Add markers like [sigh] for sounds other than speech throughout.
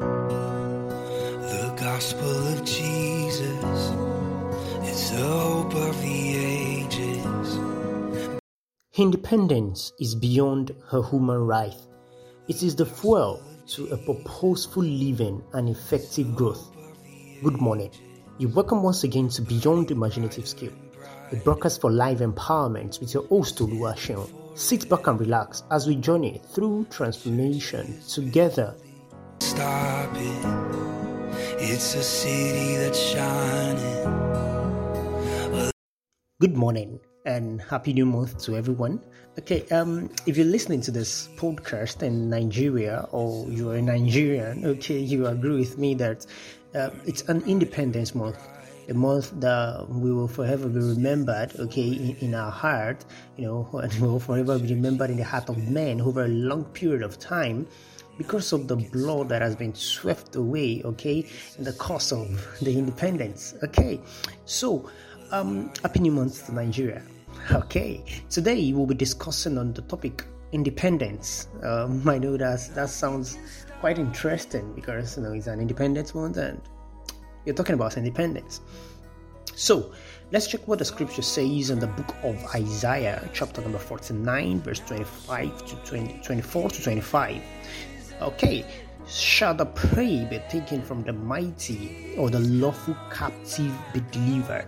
The gospel of Jesus is the hope of the ages. Independence is beyond her human right. It is the fuel to a purposeful living and effective growth. Good morning. You're welcome once again to Beyond Imaginative Skill, a broadcast for life empowerment with your host Oluwaseun. Sit back and relax as we journey through transformation together. It's a city that's shining. Good morning and happy new month to everyone. Okay, um, if you're listening to this podcast in Nigeria or you're a Nigerian, okay, you agree with me that uh, it's an Independence Month, a month that we will forever be remembered, okay, in, in our heart, you know, [laughs] and will forever be remembered in the heart of men over a long period of time because of the blood that has been swept away, okay, in the course of [laughs] the independence, okay. So, um, happy new month to Nigeria. [laughs] Okay, today we'll be discussing on the topic independence. Um, [laughs] I know that that sounds quite interesting because you know it's an independence month and you're talking about independence. So let's check what the scripture says in the book of Isaiah, chapter number 49, verse 25 to 20, 24 to 25. Okay, shall the prey be taken from the mighty, or the lawful captive be delivered?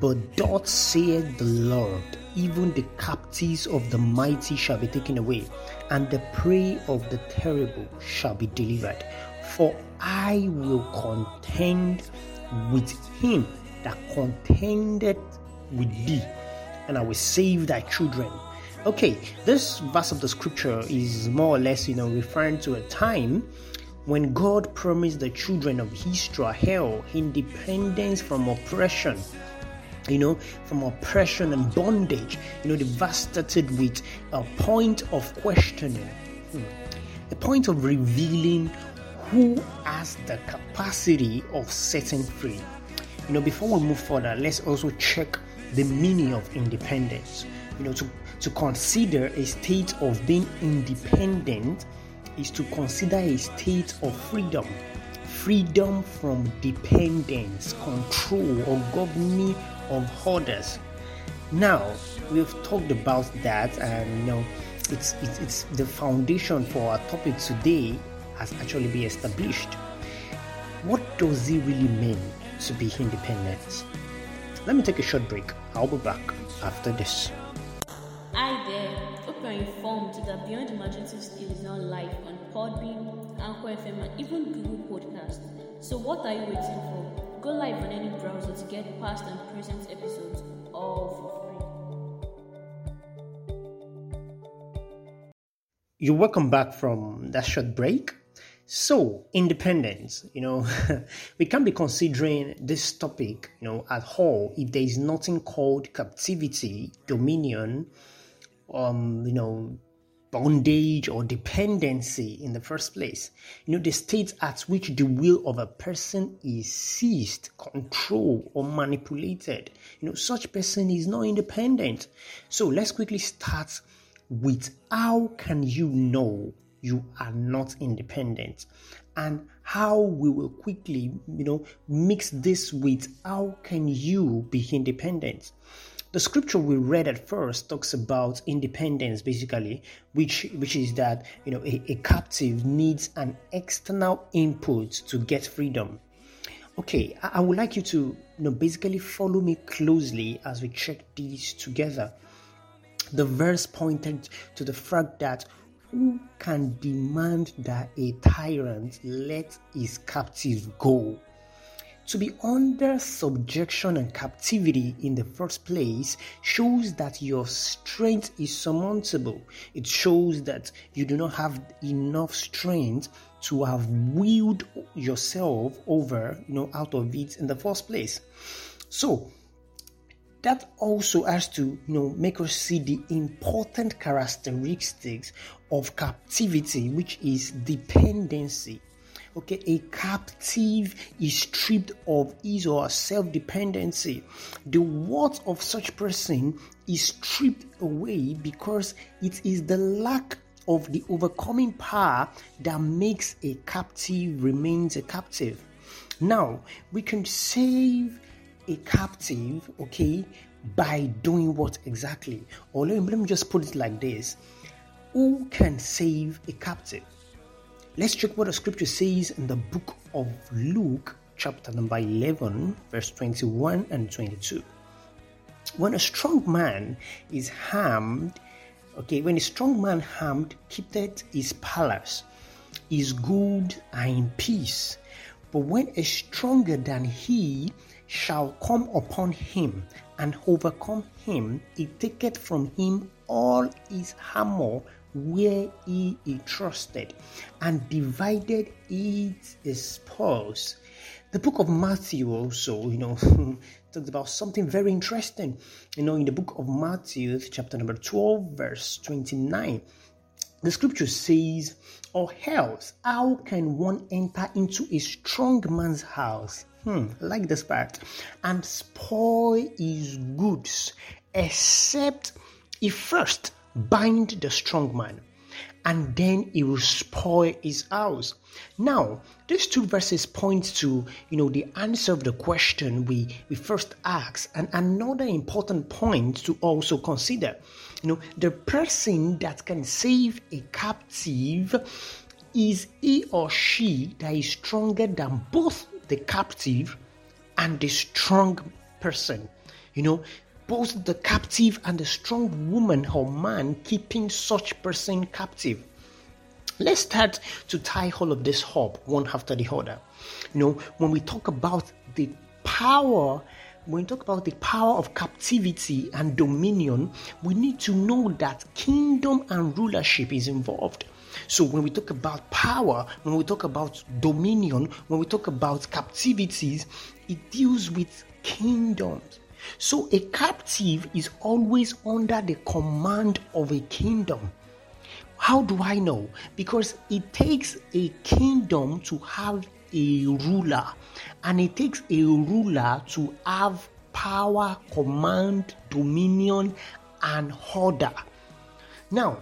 But thus saith the Lord, even the captives of the mighty shall be taken away, and the prey of the terrible shall be delivered. For I will contend with him that contended with thee, and I will save thy children. Okay, this verse of the scripture is more or less, you know, referring to a time when God promised the children of Israel independence from oppression you know, from oppression and bondage, you know, the devastated with a point of questioning, hmm, a point of revealing who has the capacity of setting free. You know, before we move further, let's also check the meaning of independence. You know, to, to consider a state of being independent is to consider a state of freedom freedom from dependence, control, or governing of others. Now we've talked about that, and you know, it's, it's it's the foundation for our topic today has actually been established. What does it really mean to be independent? Let me take a short break. I'll be back after this. Informed that Beyond Imaginative Skill is now live on Podbean, Anchor FM, and even Google Podcast. So what are you waiting for? Go live on any browser to get past and present episodes all for free. You're welcome back from that short break. So, independence, you know, [laughs] we can't be considering this topic, you know, at all if there is nothing called captivity, dominion, um, you know, bondage or dependency in the first place. You know, the state at which the will of a person is seized, controlled, or manipulated. You know, such person is not independent. So let's quickly start with how can you know you are not independent and how we will quickly you know mix this with how can you be independent the scripture we read at first talks about independence basically which which is that you know a, a captive needs an external input to get freedom. Okay I, I would like you to you know basically follow me closely as we check these together. The verse pointed to the fact that who can demand that a tyrant let his captive go to be under subjection and captivity in the first place shows that your strength is surmountable. It shows that you do not have enough strength to have willed yourself over, you know, out of it in the first place. So, that also has to you know make us see the important characteristics of captivity which is dependency Okay, a captive is stripped of his or her self dependency. The worth of such person is stripped away because it is the lack of the overcoming power that makes a captive remains a captive. Now, we can save a captive, okay, by doing what exactly? Or let me, let me just put it like this Who can save a captive? Let's check what the scripture says in the book of Luke, chapter number 11, verse 21 and 22. When a strong man is harmed, okay, when a strong man harmed keepeth his palace, his good are in peace. But when a stronger than he shall come upon him and overcome him, he taketh from him all his armor where he, he trusted and divided its spoils. The book of Matthew also, you know, [laughs] talks about something very interesting. You know, in the book of Matthew, chapter number 12, verse 29, the scripture says, Or else, how can one enter into a strong man's house? Hmm, like this part, and spoil his goods, except he first bind the strong man and then he will spoil his house. Now, these two verses point to, you know, the answer of the question we, we first asked, and another important point to also consider. You know, the person that can save a captive is he or she that is stronger than both the captive and the strong person. You know, both the captive and the strong woman or man keeping such person captive. Let's start to tie all of this up one after the other. You know, when we talk about the power, when we talk about the power of captivity and dominion, we need to know that kingdom and rulership is involved. So when we talk about power, when we talk about dominion, when we talk about captivities, it deals with kingdoms. So a captive is always under the command of a kingdom. How do I know? Because it takes a kingdom to have a ruler, and it takes a ruler to have power, command, dominion, and order. Now,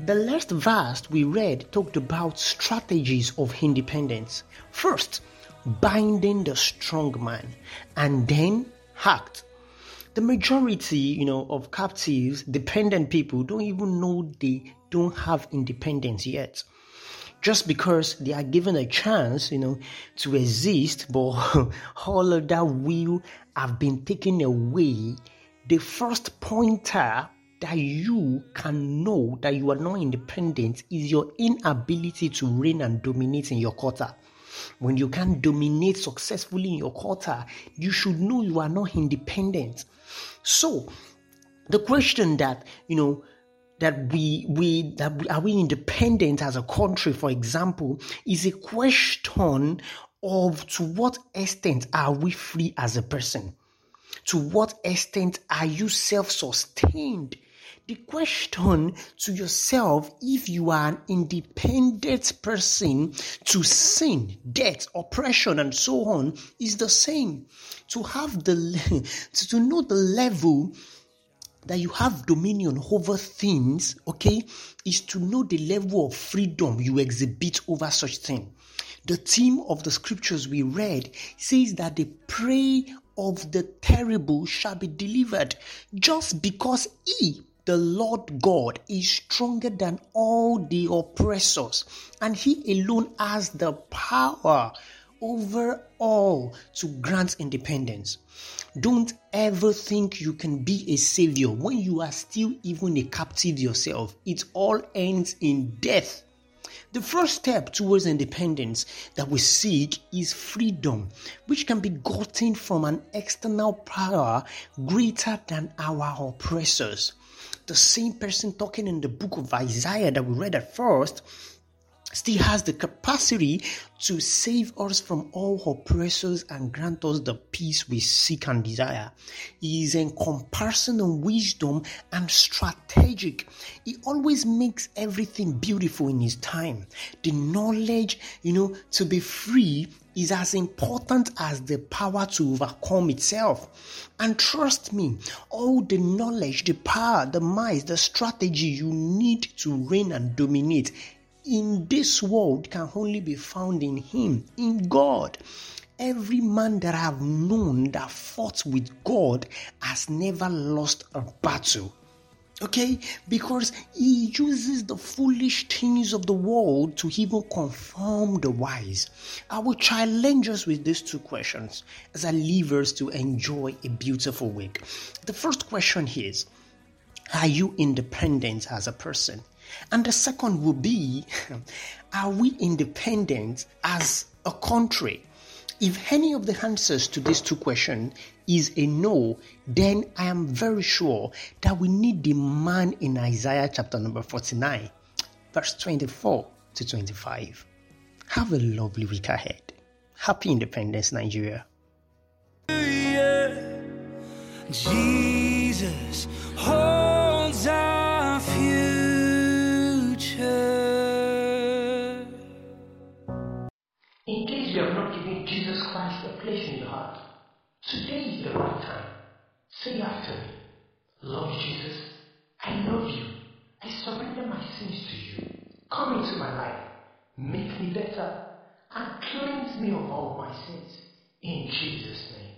the last verse we read talked about strategies of independence. First, binding the strong man, and then hacked. The majority, you know, of captives, dependent people don't even know they don't have independence yet. Just because they are given a chance, you know, to exist, but [laughs] all of that will have been taken away. The first pointer that you can know that you are not independent is your inability to reign and dominate in your quarter. When you can't dominate successfully in your quarter, you should know you are not independent. So, the question that, you know, that we we that we, are we independent as a country for example is a question of to what extent are we free as a person to what extent are you self-sustained the question to yourself if you are an independent person to sin, debt, oppression, and so on is the same. To have the [laughs] to know the level that you have dominion over things, okay, is to know the level of freedom you exhibit over such thing. The theme of the scriptures we read says that the prey of the terrible shall be delivered just because he the Lord God is stronger than all the oppressors, and He alone has the power over all to grant independence. Don't ever think you can be a savior when you are still even a captive yourself. It all ends in death. The first step towards independence that we seek is freedom, which can be gotten from an external power greater than our oppressors the same person talking in the book of Isaiah that we read at first still has the capacity to save us from all oppressors and grant us the peace we seek and desire. He is encompassing in wisdom and strategic. He always makes everything beautiful in his time. The knowledge, you know, to be free is as important as the power to overcome itself. And trust me, all the knowledge, the power, the might, the strategy you need to reign and dominate in this world can only be found in Him, in God. Every man that I've known that fought with God has never lost a battle. Okay? Because he uses the foolish things of the world to even confirm the wise. I will challenge us with these two questions as I leave us to enjoy a beautiful week. The first question is Are you independent as a person? And the second will be [laughs] Are we independent as a country? If any of the answers to these two questions is a no, then I am very sure that we need the man in Isaiah chapter number 49, verse 24 to 25. Have a lovely week ahead. Happy Independence, Nigeria. Jesus holds place in your heart, today is the right time. Say after me, Lord Jesus, I love you. I surrender my sins to you. Come into my life, make me better, and cleanse me of all my sins. In Jesus' name.